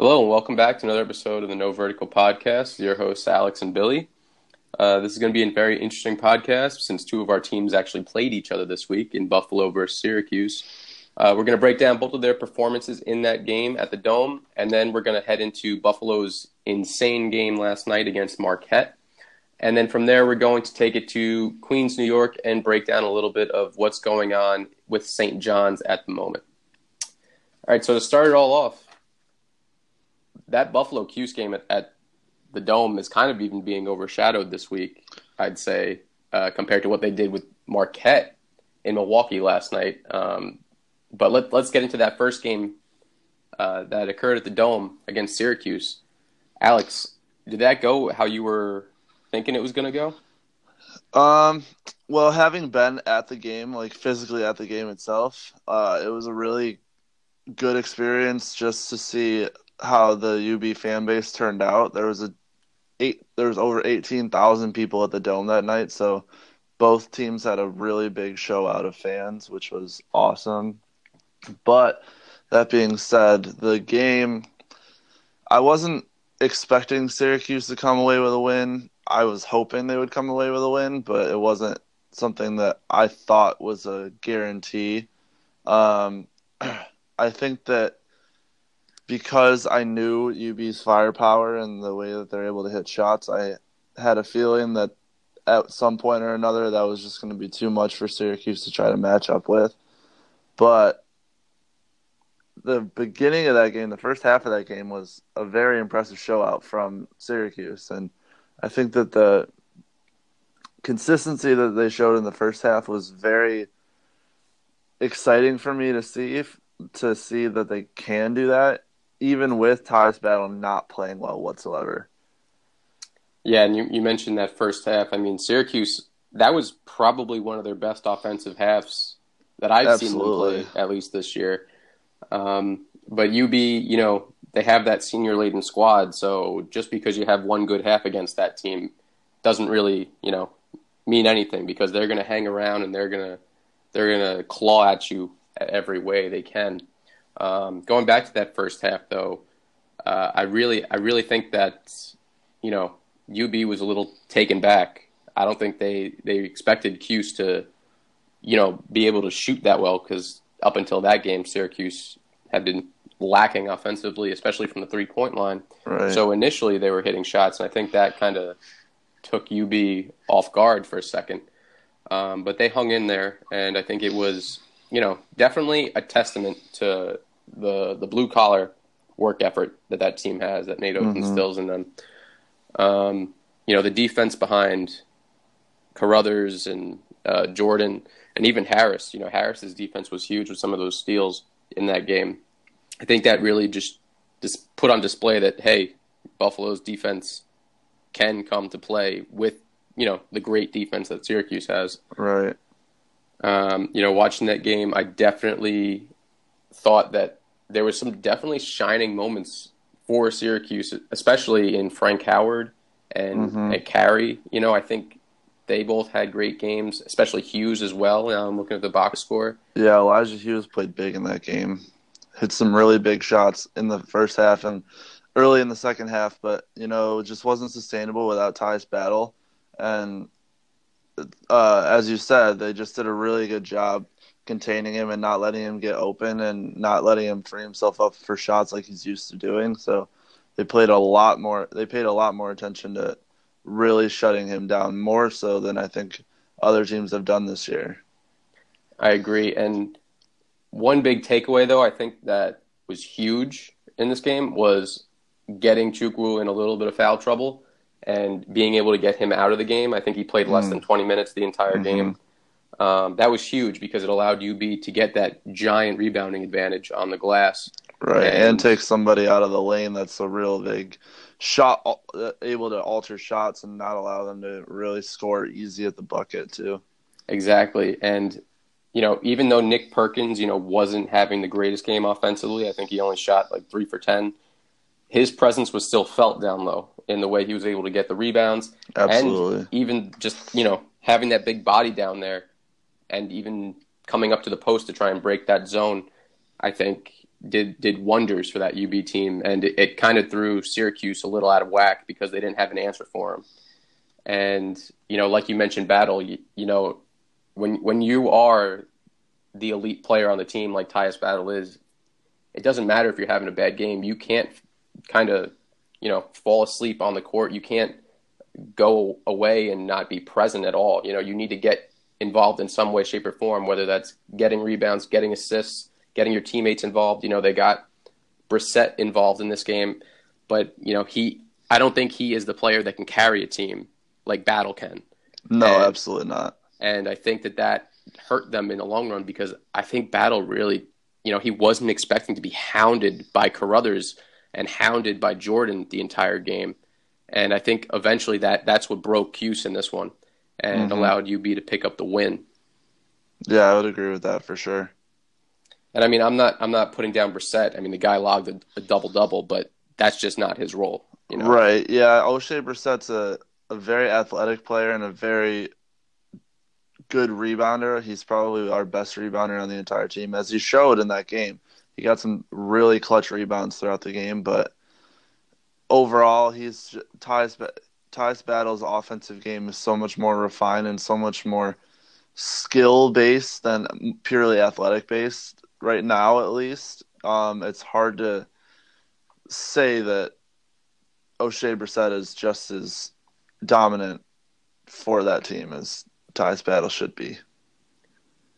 Hello, and welcome back to another episode of the No Vertical Podcast. Your hosts, Alex and Billy. Uh, this is going to be a very interesting podcast since two of our teams actually played each other this week in Buffalo versus Syracuse. Uh, we're going to break down both of their performances in that game at the Dome, and then we're going to head into Buffalo's insane game last night against Marquette. And then from there, we're going to take it to Queens, New York, and break down a little bit of what's going on with St. John's at the moment. All right, so to start it all off, that Buffalo Cuse game at, at the Dome is kind of even being overshadowed this week, I'd say, uh, compared to what they did with Marquette in Milwaukee last night. Um, but let, let's get into that first game uh, that occurred at the Dome against Syracuse. Alex, did that go how you were thinking it was going to go? Um, well, having been at the game, like physically at the game itself, uh, it was a really good experience just to see how the UB fan base turned out. There was a eight, there was over eighteen thousand people at the dome that night, so both teams had a really big show out of fans, which was awesome. But that being said, the game, I wasn't expecting Syracuse to come away with a win. I was hoping they would come away with a win, but it wasn't something that I thought was a guarantee. Um, I think that because I knew UB's firepower and the way that they're able to hit shots, I had a feeling that at some point or another that was just going to be too much for Syracuse to try to match up with. But the beginning of that game, the first half of that game was a very impressive show out from Syracuse and I think that the consistency that they showed in the first half was very exciting for me to see if, to see that they can do that even with Tyus Battle not playing well whatsoever. Yeah, and you, you mentioned that first half. I mean, Syracuse, that was probably one of their best offensive halves that I've Absolutely. seen them play, at least this year. Um, but UB, you know, they have that senior laden squad, so just because you have one good half against that team doesn't really, you know, mean anything because they're going to hang around and they're going to they're going to claw at you every way they can. Um, going back to that first half, though, uh, I really, I really think that you know UB was a little taken back. I don't think they they expected Cuse to, you know, be able to shoot that well because up until that game, Syracuse had been lacking offensively, especially from the three point line. Right. So initially they were hitting shots, and I think that kind of took UB off guard for a second. Um, but they hung in there, and I think it was you know, definitely a testament to the the blue collar work effort that that team has that Nate Oats mm-hmm. instills in them. Um, you know, the defense behind Caruthers and uh, Jordan and even Harris. You know, Harris's defense was huge with some of those steals in that game. I think that really just just put on display that hey, Buffalo's defense can come to play with you know the great defense that Syracuse has. Right. Um, you know, watching that game, I definitely thought that there was some definitely shining moments for Syracuse, especially in Frank Howard and, mm-hmm. and Carey. You know, I think they both had great games, especially Hughes as well. Now I'm looking at the box score. Yeah, Elijah Hughes played big in that game. Hit some really big shots in the first half and early in the second half, but you know, it just wasn't sustainable without Tyus Battle. And uh, as you said, they just did a really good job containing him and not letting him get open and not letting him free himself up for shots like he's used to doing. So they played a lot more. They paid a lot more attention to really shutting him down more so than I think other teams have done this year. I agree. And one big takeaway, though, I think that was huge in this game was getting Chukwu in a little bit of foul trouble and being able to get him out of the game. I think he played less mm. than 20 minutes the entire mm-hmm. game. Um, that was huge because it allowed UB to get that giant rebounding advantage on the glass. Right, and, and take somebody out of the lane that's a real big shot, uh, able to alter shots and not allow them to really score easy at the bucket too. Exactly, and you know, even though Nick Perkins, you know, wasn't having the greatest game offensively, I think he only shot like three for ten. His presence was still felt down low in the way he was able to get the rebounds, Absolutely. and even just you know having that big body down there and even coming up to the post to try and break that zone, I think did did wonders for that UB team, and it, it kind of threw Syracuse a little out of whack because they didn't have an answer for him. And you know, like you mentioned, battle. You, you know, when when you are the elite player on the team, like Tyus Battle is, it doesn't matter if you're having a bad game. You can't kind of you know fall asleep on the court. You can't go away and not be present at all. You know, you need to get involved in some way, shape, or form, whether that's getting rebounds, getting assists, getting your teammates involved. You know, they got Brissett involved in this game, but you know, he I don't think he is the player that can carry a team like Battle can. No, and, absolutely not. And I think that that hurt them in the long run because I think Battle really, you know, he wasn't expecting to be hounded by Caruthers and hounded by Jordan the entire game. And I think eventually that that's what broke Cuse in this one and mm-hmm. allowed UB to pick up the win. Yeah, I would agree with that for sure. And I mean, I'm not I'm not putting down Brissett. I mean, the guy logged a, a double double, but that's just not his role. You know? Right? Yeah, Oshae Brissett's a a very athletic player and a very good rebounder. He's probably our best rebounder on the entire team, as he showed in that game. He got some really clutch rebounds throughout the game, but overall, he's Tyus Tyus Battle's offensive game is so much more refined and so much more skill based than purely athletic based right now, at least. Um, it's hard to say that Oshae Brissett is just as dominant for that team as Tyus Battle should be.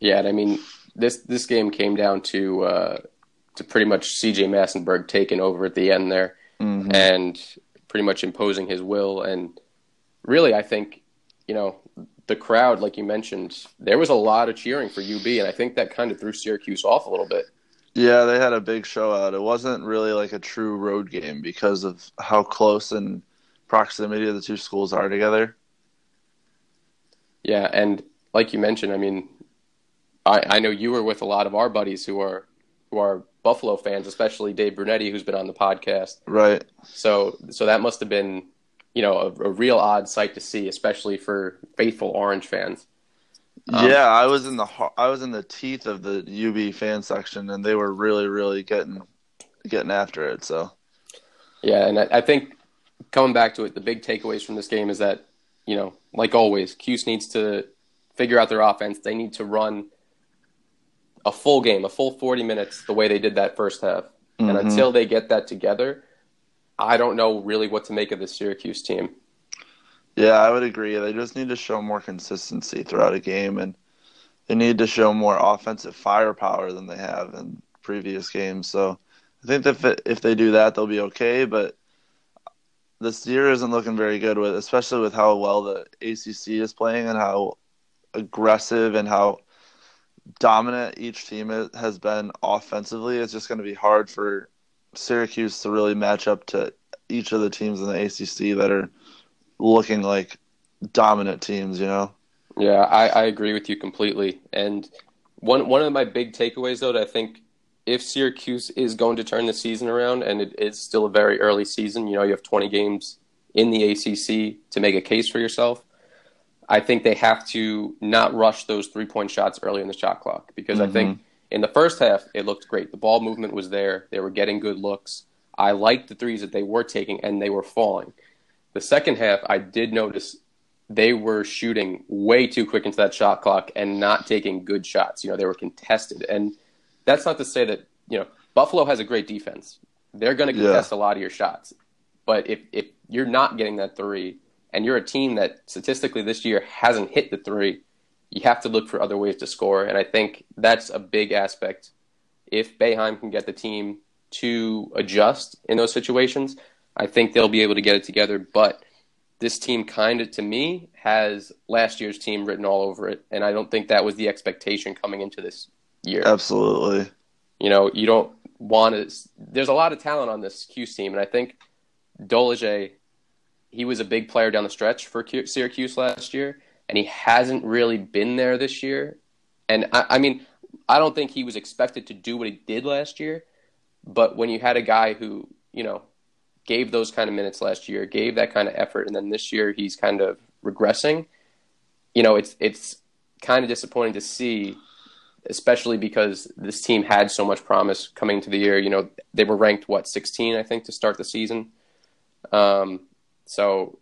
Yeah, and I mean this this game came down to uh, to pretty much C.J. Massinburg taking over at the end there, mm-hmm. and pretty much imposing his will. And really, I think you know the crowd, like you mentioned, there was a lot of cheering for UB, and I think that kind of threw Syracuse off a little bit. Yeah, they had a big show out. It wasn't really like a true road game because of how close and proximity the two schools are together. Yeah, and like you mentioned, I mean, I, I know you were with a lot of our buddies who are who are Buffalo fans, especially Dave Brunetti, who's been on the podcast. Right. So so that must have been, you know, a, a real odd sight to see, especially for faithful Orange fans. Um, yeah, I was in the I was in the teeth of the UB fan section, and they were really, really getting getting after it. So, yeah, and I, I think coming back to it, the big takeaways from this game is that, you know, like always, Cuse needs to figure out their offense. They need to run a full game, a full 40 minutes, the way they did that first half. Mm-hmm. And until they get that together, I don't know really what to make of the Syracuse team. Yeah, I would agree. They just need to show more consistency throughout a game, and they need to show more offensive firepower than they have in previous games. So I think that if they do that, they'll be okay. But this year isn't looking very good with, especially with how well the ACC is playing and how aggressive and how dominant each team has been offensively. It's just going to be hard for Syracuse to really match up to each of the teams in the ACC that are looking like dominant teams. You know. Yeah, I, I agree with you completely. And one one of my big takeaways, though, that I think if Syracuse is going to turn the season around, and it is still a very early season, you know, you have 20 games in the ACC to make a case for yourself. I think they have to not rush those three point shots early in the shot clock because mm-hmm. I think mm-hmm. in the first half it looked great. The ball movement was there. They were getting good looks. I liked the threes that they were taking and they were falling. The second half, I did notice they were shooting way too quick into that shot clock and not taking good shots. You know, they were contested. And that's not to say that you know Buffalo has a great defense. They're going to contest yeah. a lot of your shots, but if if you're not getting that three, and you're a team that statistically this year hasn't hit the three, you have to look for other ways to score. And I think that's a big aspect. If Boeheim can get the team to adjust in those situations, I think they'll be able to get it together. But this team kind of, to me, has last year's team written all over it. And I don't think that was the expectation coming into this year. Absolutely. You know, you don't want to. There's a lot of talent on this Q team, and I think Dolezaj, he was a big player down the stretch for Syracuse last year, and he hasn't really been there this year. And I, I mean, I don't think he was expected to do what he did last year, but when you had a guy who, you know, gave those kind of minutes last year, gave that kind of effort, and then this year he's kind of regressing. You know, it's it's kind of disappointing to see especially because this team had so much promise coming to the year. You know, they were ranked what 16, I think, to start the season. Um, so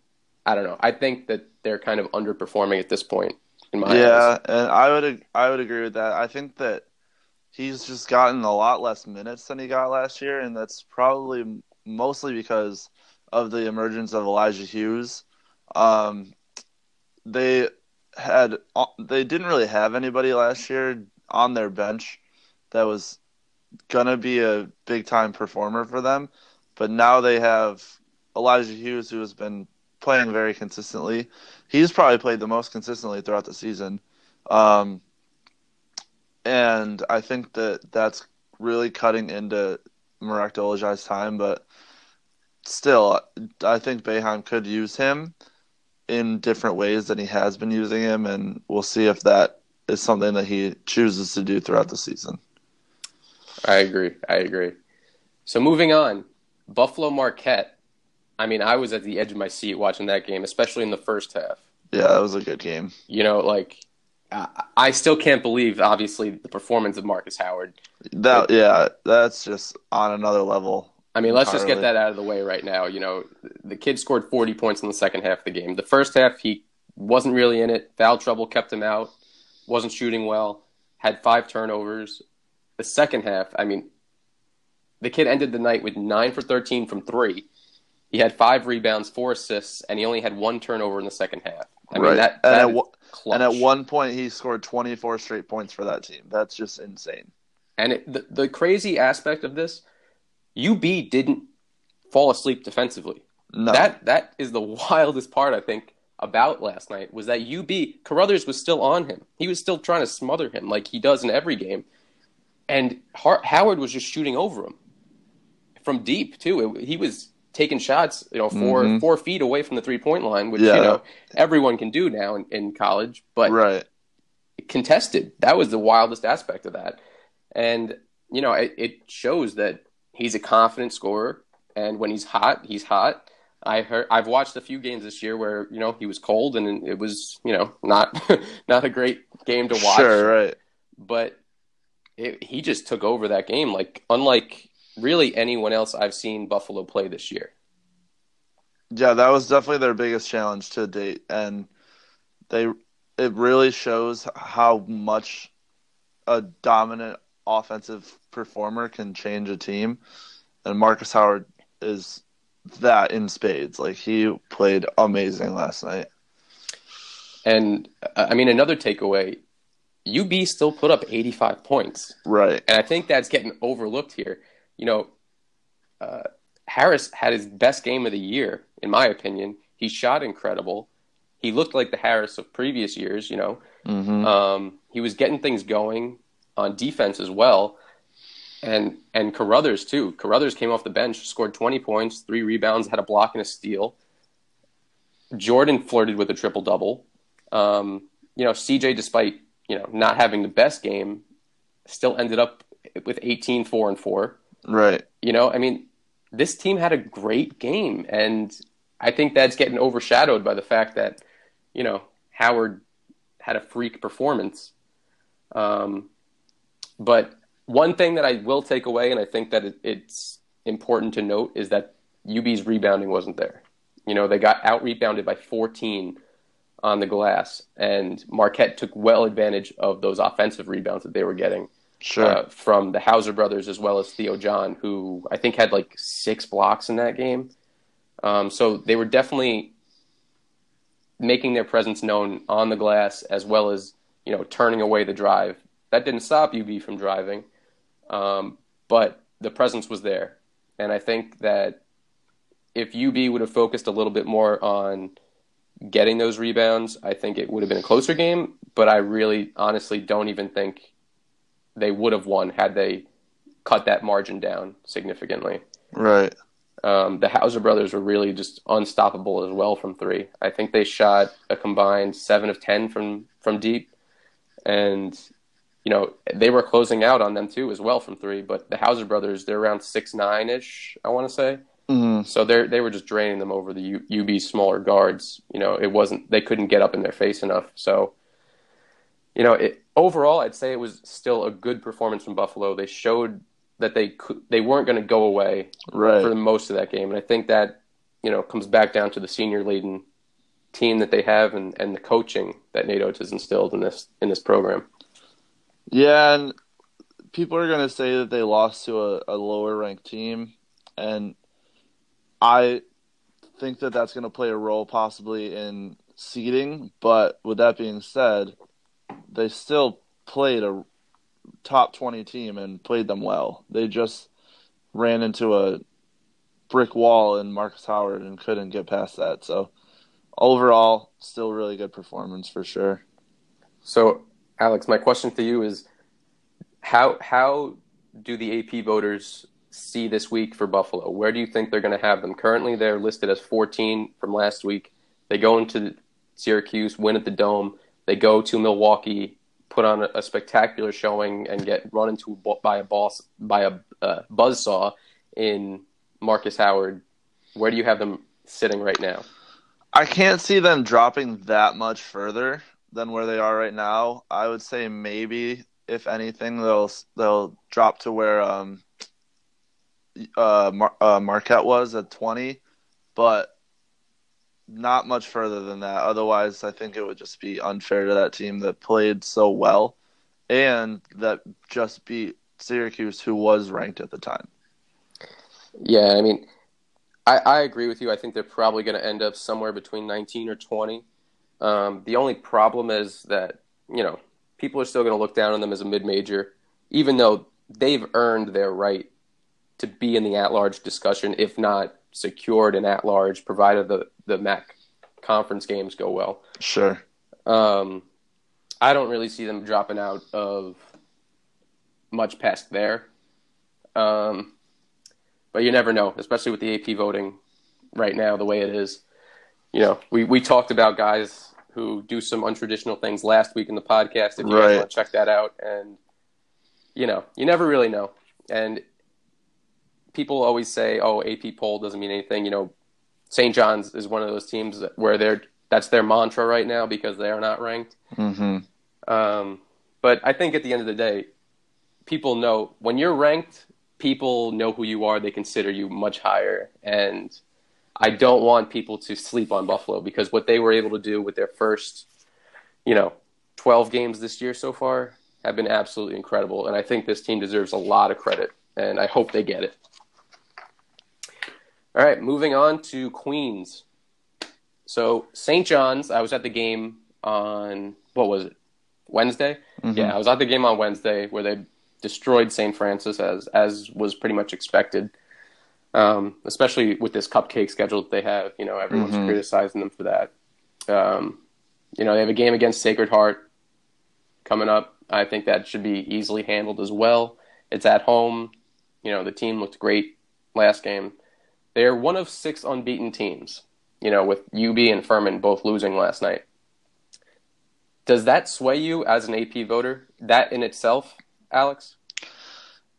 I don't know. I think that they're kind of underperforming at this point. In my yeah, eyes. and I would I would agree with that. I think that he's just gotten a lot less minutes than he got last year, and that's probably mostly because of the emergence of Elijah Hughes. Um, they had they didn't really have anybody last year on their bench that was gonna be a big time performer for them, but now they have Elijah Hughes who has been playing very consistently. He's probably played the most consistently throughout the season. Um, and I think that that's really cutting into Marek time, but still, I think Boeheim could use him in different ways than he has been using him, and we'll see if that is something that he chooses to do throughout the season. I agree. I agree. So moving on, Buffalo Marquette. I mean, I was at the edge of my seat watching that game, especially in the first half. Yeah, that was a good game. You know, like I still can't believe, obviously, the performance of Markus Howard. That yeah, that's just on another level. I mean, let's just get that out of the way right now. You know, the kid scored 40 points in the second half of the game. The first half, he wasn't really in it. Foul trouble kept him out. Wasn't shooting well. Had five turnovers. The second half, I mean, the kid ended the night with nine for 13 from three. He had five rebounds, four assists, and he only had one turnover in the second half. I right. mean, that, that and, at, and, at, one point, he scored 24 straight points for that team. That's just insane. And it, the, the crazy aspect of this, UB didn't fall asleep defensively. No. That that is the wildest part I think about last night was that UB Caruthers was still on him. He was still trying to smother him like he does in every game, and Howard was just shooting over him from deep too. It, he was taking shots, you know, 4 mm-hmm. four feet away from the three point line, which yeah. you know everyone can do now in, in college, but right. contested. That was the wildest aspect of that, and you know it, it shows that he's a confident scorer, and when he's hot, he's hot. I heard I've watched a few games this year where you know he was cold and it was you know not not a great game to watch. Sure, right. But it, he just took over that game like unlike really anyone else I've seen Buffalo play this year. Yeah, that was definitely their biggest challenge to date, and they it really shows how much a dominant offensive performer can change a team, and Markus Howard is that in spades. Like he played amazing last night. And uh, I mean, another takeaway UB still put up 85 points. Right. And I think that's getting overlooked here you know, uh, Harris had his best game of the year, in my opinion. He shot incredible. He looked like the Harris of previous years, you know. Mm-hmm. Um, he was getting things going on defense as well. And and Caruthers too. Caruthers came off the bench, scored 20 points, three rebounds, had a block and a steal. Jordan flirted with a triple double. Um, you know, CJ, despite you know not having the best game, still ended up with 18, 4 and 4. Right. You know, I mean, this team had a great game, and I think that's getting overshadowed by the fact that, you know, Howard had a freak performance. Um, but one thing that I will take away, and I think that it, it's important to note, is that UB's rebounding wasn't there. You know, they got out rebounded by 14 on the glass, and Marquette took well advantage of those offensive rebounds that they were getting sure. Uh, from the Hauser brothers as well as Theo John, who I think had like six blocks in that game. Um, so they were definitely making their presence known on the glass as well as you know turning away the drive. That didn't stop UB from driving, um, but the presence was there, and I think that if UB would have focused a little bit more on getting those rebounds, I think it would have been a closer game. But I really, honestly, don't even think they would have won had they cut that margin down significantly. Right. Um, the Hauser brothers were really just unstoppable as well from three. I think they shot a combined seven of ten from from deep, and you know they were closing out on them too as well from three. But the Hauser brothers, they're around six nine ish, I want to say. Mm-hmm. So they they were just draining them over the U, UB smaller guards. You know, it wasn't they couldn't get up in their face enough. So you know, it, overall, I'd say it was still a good performance from Buffalo. They showed that they could, they weren't going to go away right. for most of that game, and I think that you know comes back down to the senior laden team that they have and, and the coaching that Nate Oats has instilled in this in this program. Yeah, and people are going to say that they lost to a, a lower ranked team, and I think that that's going to play a role possibly in seeding. But with that being said, they still played a top 20 team and played them well. They just ran into a brick wall in Markus Howard and couldn't get past that. So overall, still really good performance for sure. So, Alex, my question to you is how how do the AP voters see this week for Buffalo? Where do you think they're going to have them? Currently, they're listed as 14 from last week. They go into Syracuse, win at the Dome. They go to Milwaukee, put on a, spectacular showing, and get run into by a boss by a uh, buzzsaw in Markus Howard. Where do you have them sitting right now? I can't see them dropping that much further than where they are right now. I would say maybe, if anything, they'll they'll drop to where um, uh, Mar- uh, Marquette was at twenty, but not much further than that. Otherwise, I think it would just be unfair to that team that played so well and that just beat Syracuse, who was ranked at the time. Yeah, I mean, I, I agree with you. I think they're probably going to end up somewhere between 19 or 20. Um, the only problem is that, you know, people are still going to look down on them as a mid major, even though they've earned their right to be in the at large discussion, if not secured an at large, provided the, the MAC conference games go well. Sure. Um, I don't really see them dropping out of much past there. Um, but you never know, especially with the AP voting right now, the way it is. You know, we, we talked about guys who do some untraditional things last week in the podcast. If you right. want to check that out, and you know, you never really know. And people always say, "Oh, AP poll doesn't mean anything." You know, St. John's is one of those teams where they're that's their mantra right now because they are not ranked. Mm-hmm. Um, but I think at the end of the day, people know when you're ranked, people know who you are. They consider you much higher, and I don't want people to sleep on Buffalo because what they were able to do with their first, you know, 12 games this year so far have been absolutely incredible. And I think this team deserves a lot of credit, and I hope they get it. All right, moving on to Queens. So St. John's, I was at the game on what was it? Wednesday? Mm-hmm. Yeah, I was at the game on Wednesday where they destroyed St. Francis as as was pretty much expected. Um, especially with this cupcake schedule that they have, you know, everyone's mm-hmm. criticizing them for that. Um, you know, they have a game against Sacred Heart coming up. I think that should be easily handled as well. It's at home. You know, the team looked great last game. They're one of six unbeaten teams, you know, with UB and Furman both losing last night. Does that sway you as an AP voter? That in itself, Alex?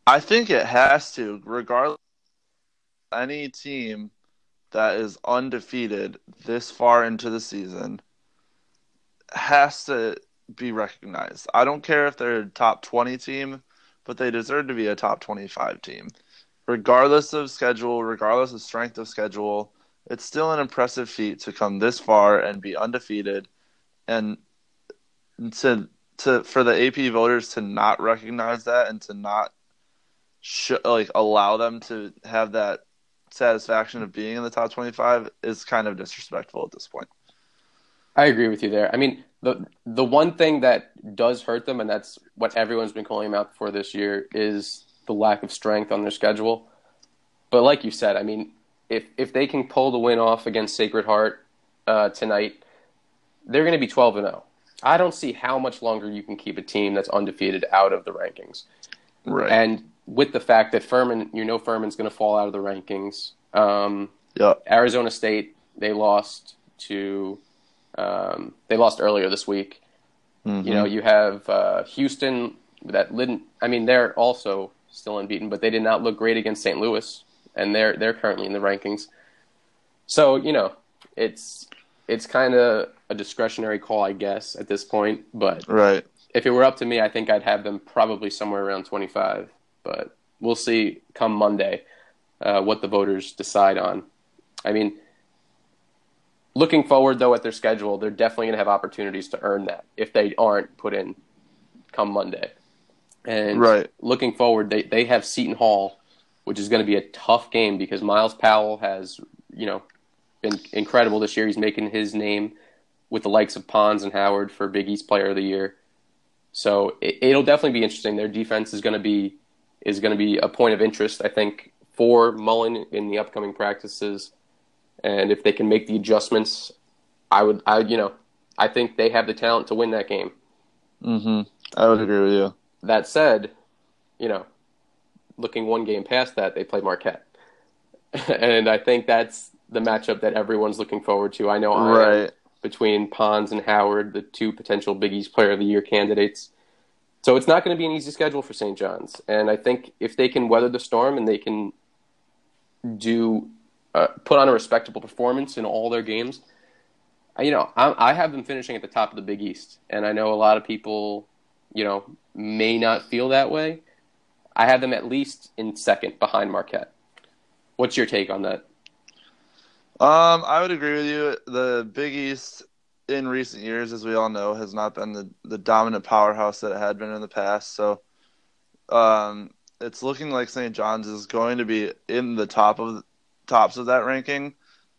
I think it has to, regardless. Any team that is undefeated this far into the season has to be recognized. I don't care if they're a top 20 team, but they deserve to be a top 25 team regardless of schedule, regardless of strength of schedule, it's still an impressive feat to come this far and be undefeated, and to to for the AP voters to not recognize that and to not sh- like allow them to have that satisfaction of being in the top 25 is kind of disrespectful at this point. I agree with you there. I mean, the the one thing that does hurt them, and that's what everyone's been calling them out for this year, is the lack of strength on their schedule. But like you said, I mean, if if they can pull the win off against Sacred Heart uh, tonight, they're going to be 12 and 0. I don't see how much longer you can keep a team that's undefeated out of the rankings. Right. And with the fact that Furman, you know, Furman's going to fall out of the rankings. Um, yeah. Arizona State, they lost to, um, they lost earlier this week. Mm-hmm. You know, you have uh, Houston that didn't. I mean, they're also still unbeaten, but they did not look great against St. Louis, and they're they're currently in the rankings. So you know, it's it's kind of a discretionary call, I guess, at this point. But right, if it were up to me, I think I'd have them probably somewhere around 25. But we'll see come Monday uh, what the voters decide on. I mean, looking forward though at their schedule, they're definitely going to have opportunities to earn that if they aren't put in come Monday. And right. looking forward, they they have Seton Hall, which is going to be a tough game because Myles Powell has you know been incredible this year. He's making his name with the likes of Ponds and Howard for Big East Player of the Year. So it, will definitely be interesting. Their defense is going to be is going to be a point of interest, I think, for Mullin in the upcoming practices. And if they can make the adjustments, I would, I you know, I think they have the talent to win that game. Mm-hmm. I would agree with you. That said, you know, looking one game past that, they play Marquette, and I think that's the matchup that everyone's looking forward to. I know right. between Ponds and Howard, the two potential Big East Player of the Year candidates. So it's not going to be an easy schedule for St. John's, and I think if they can weather the storm and they can do uh, put on a respectable performance in all their games, you know, I, I have them finishing at the top of the Big East, and I know a lot of people, you know, may not feel that way. I have them at least in second behind Marquette. What's your take on that? Um, I would agree with you. The Big East in recent years, as we all know, has not been the, the dominant powerhouse that it had been in the past. So, um, it's looking like St. John's is going to be in the top of tops of that ranking.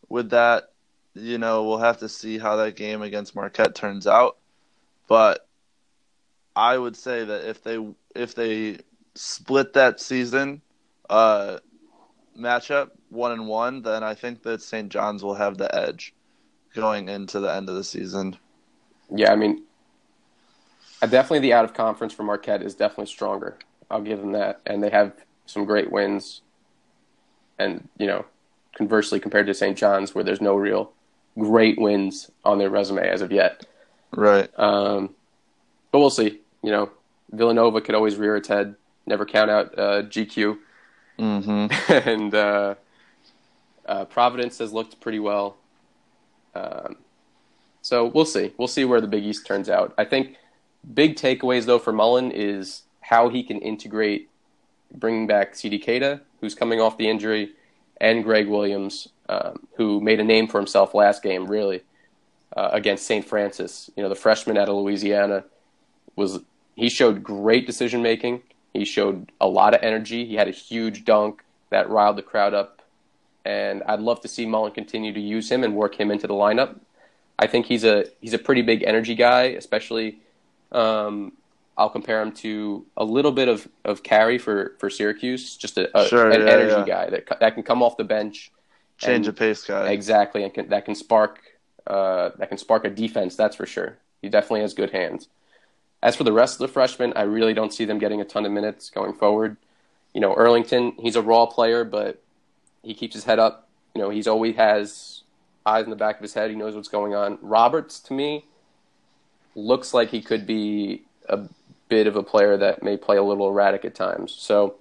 With that, you know, we'll have to see how that game against Marquette turns out. But I would say that if they if they split that season uh, matchup one and one, then I think that St. John's will have the edge going into the end of the season. Yeah, I mean, definitely the out of conference for Marquette is definitely stronger. I'll give them that, and they have some great wins. And you know, conversely, compared to St. John's, where there's no real great wins on their resume as of yet. Right. Um, but we'll see. You know, Villanova could always rear its head. Never count out uh, GQ. Mm-hmm. and uh, uh, Providence has looked pretty well. Um, so we'll see. We'll see where the Big East turns out. I think big takeaways though for Mullin is how he can integrate bringing back Sedee Keita, who's coming off the injury, and Greg Williams, um, who made a name for himself last game, really, uh, against St. Francis. You know, the freshman out of Louisiana was he showed great decision making. He showed a lot of energy. He had a huge dunk that riled the crowd up, and I'd love to see Mullin continue to use him and work him into the lineup. I think he's a he's a pretty big energy guy, especially. Um, I'll compare him to a little bit of, of Carey for, for Syracuse, just a, a sure, an yeah, energy yeah. guy that that can come off the bench, change and, pace guy, exactly, and can, that can spark uh, that can spark a defense. That's for sure. He definitely has good hands. As for the rest of the freshmen, I really don't see them getting a ton of minutes going forward. You know, Earlington, he's a raw player, but he keeps his head up. You know, he's always has eyes in the back of his head. He knows what's going on. Roberts, to me, looks like he could be a bit of a player that may play a little erratic at times. So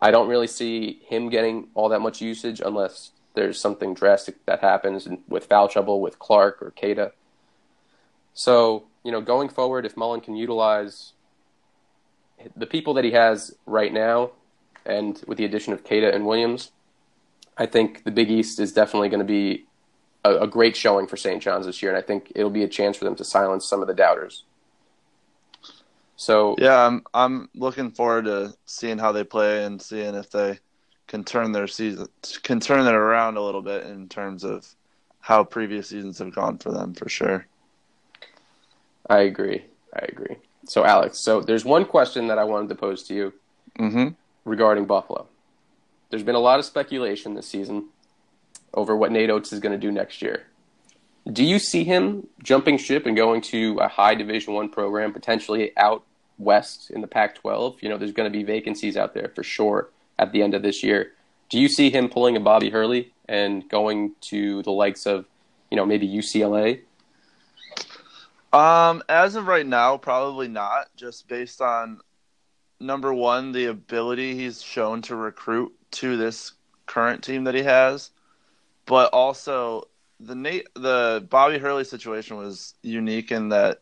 I don't really see him getting all that much usage unless there's something drastic that happens with foul trouble with Clark or Keita. So you know, going forward, if Mullin can utilize the people that he has right now, and with the addition of Keita and Williams, I think the Big East is definitely going to be a, a great showing for St. John's this year, and I think it'll be a chance for them to silence some of the doubters. So yeah, I'm I'm looking forward to seeing how they play and seeing if they can turn their season can turn it around a little bit in terms of how previous seasons have gone for them for sure. I agree. I agree. So, Alex, so there's one question that I wanted to pose to you mm-hmm. regarding Buffalo. There's been a lot of speculation this season over what Nate Oats is going to do next year. Do you see him jumping ship and going to a high Division One program, potentially out west in the Pac-12? You know, there's going to be vacancies out there for sure at the end of this year. Do you see him pulling a Bobby Hurley and going to the likes of, you know, maybe UCLA um, as of right now, probably not. Just based on number one, the ability he's shown to recruit to this current team that he has, but also the Nate, the Bobby Hurley situation was unique in that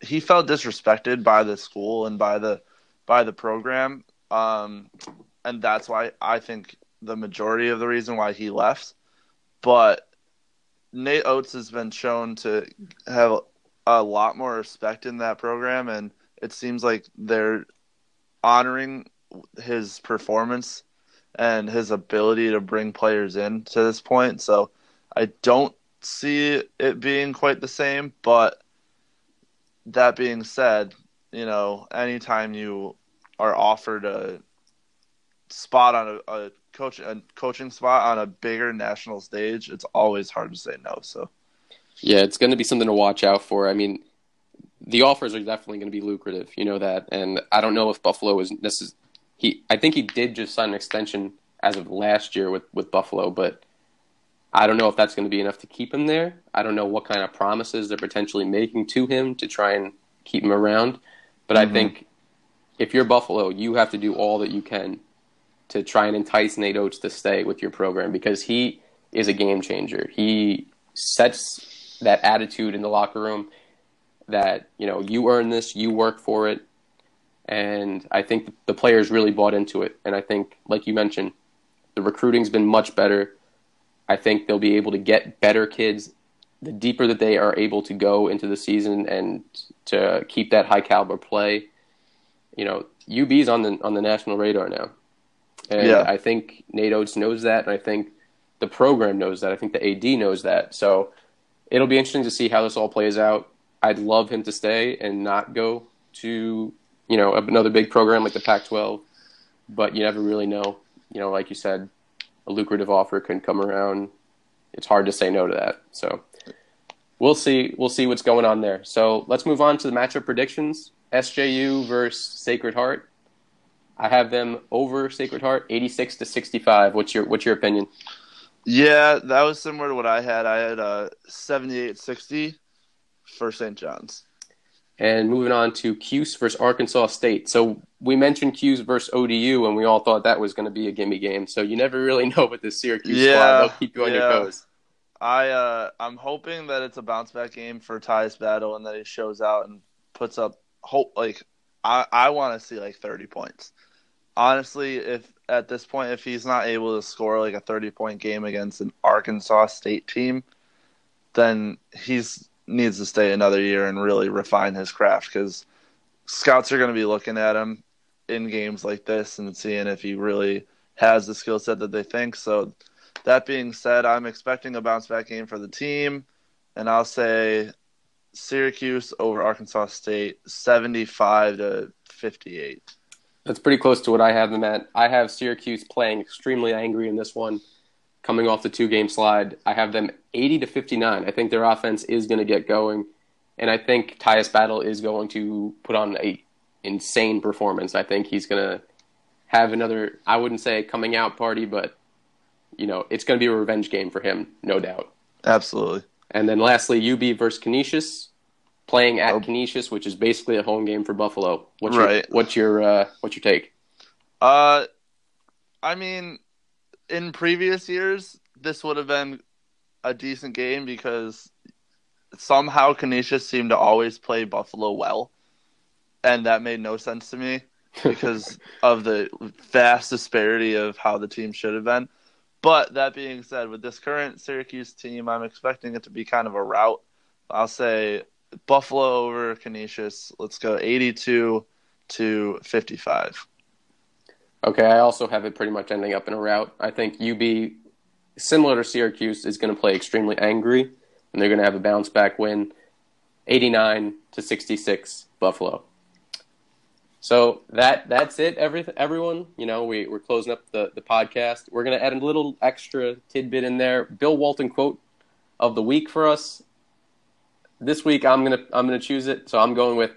he felt disrespected by the school and by the by the program, um, and that's why I think the majority of the reason why he left. But Nate Oats has been shown to have a lot more respect in that program, and it seems like they're honoring his performance and his ability to bring players in to this point. So I don't see it being quite the same, but that being said, you know, anytime you are offered a spot on a, a coach a coaching spot on a bigger national stage, it's always hard to say no. So yeah, it's going to be something to watch out for. I mean, the offers are definitely going to be lucrative. You know that, and I don't know if Buffalo is is he. I think he did just sign an extension as of last year with with Buffalo, but I don't know if that's going to be enough to keep him there. I don't know what kind of promises they're potentially making to him to try and keep him around. But mm-hmm. I think if you're Buffalo, you have to do all that you can to try and entice Nate Oats to stay with your program because he is a game changer. He sets that attitude in the locker room that, you know, you earn this, you work for it. And I think the players really bought into it. And I think, like you mentioned, the recruiting's been much better. I think they'll be able to get better kids the deeper that they are able to go into the season and to keep that high caliber play. You know, UB's on the on the national radar now. And yeah. I think Nate Oats knows that, and I think the program knows that. I think the AD knows that. So it'll be interesting to see how this all plays out. I'd love him to stay and not go to you know another big program like the Pac-12, but you never really know. You know, like you said, a lucrative offer can come around. It's hard to say no to that. So we'll see. We'll see what's going on there. So let's move on to the matchup predictions. SJU versus Sacred Heart. I have them over Sacred Heart, 86 to 65. What's your What's your opinion? Yeah, that was similar to what I had. I had a 78-60 for St. John's. And moving on to Cuse versus Arkansas State. So we mentioned Cuse versus ODU, and we all thought that was going to be a gimme game. So you never really know with this Syracuse yeah, squad; they'll keep you on yeah. your toes. I uh, I'm hoping that it's a bounce back game for Tyus Battle, and that he shows out and puts up hope. Like I I want to see like 30 points honestly, if at this point, if he's not able to score like a 30 point game against an Arkansas State team, then he's needs to stay another year and really refine his craft because scouts are going to be looking at him in games like this and seeing if he really has the skill set that they think. So, that being said, I'm expecting a bounce back game for the team, and I'll say Syracuse over Arkansas State, 75 to 58. That's pretty close to what I have them at. I have Syracuse playing extremely angry in this one, coming off the two game slide. I have them 80 to 59. I think their offense is going to get going, and I think Tyus Battle is going to put on a insane performance. I think he's going to have another. I wouldn't say coming out party, but you know it's going to be a revenge game for him, no doubt. Absolutely. And then lastly, UB versus Canisius playing at oh. Canisius, which is basically a home game for Buffalo. What's right. Your, what's your uh, what's your take? Uh, I mean, in previous years, this would have been a decent game because somehow Canisius seemed to always play Buffalo well, and that made no sense to me because of the vast disparity of how the team should have been. But that being said, with this current Syracuse team, I'm expecting it to be kind of a rout. I'll say Buffalo over Canisius. Let's go 82 to 55. Okay, I also have it pretty much ending up in a rout. I think UB, similar to Syracuse, is going to play extremely angry, and they're going to have a bounce back win, 89 to 66, Buffalo. So that that's it, every, everyone. You know, we, we're closing up the, the podcast. We're going to add a little extra tidbit in there. Bill Walton quote of the week for us this week I'm gonna I'm gonna choose it. So I'm going with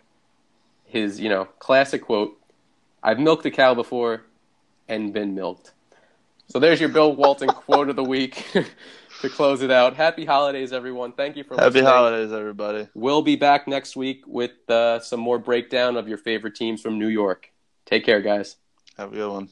his you know classic quote: "I've milked a cow before and been milked." So there's your Bill Walton quote of the week to close it out. Happy holidays, everyone! Thank you for happy listening. holidays, everybody. We'll be back next week with uh, some more breakdown of your favorite teams from New York. Take care, guys. Have a good one.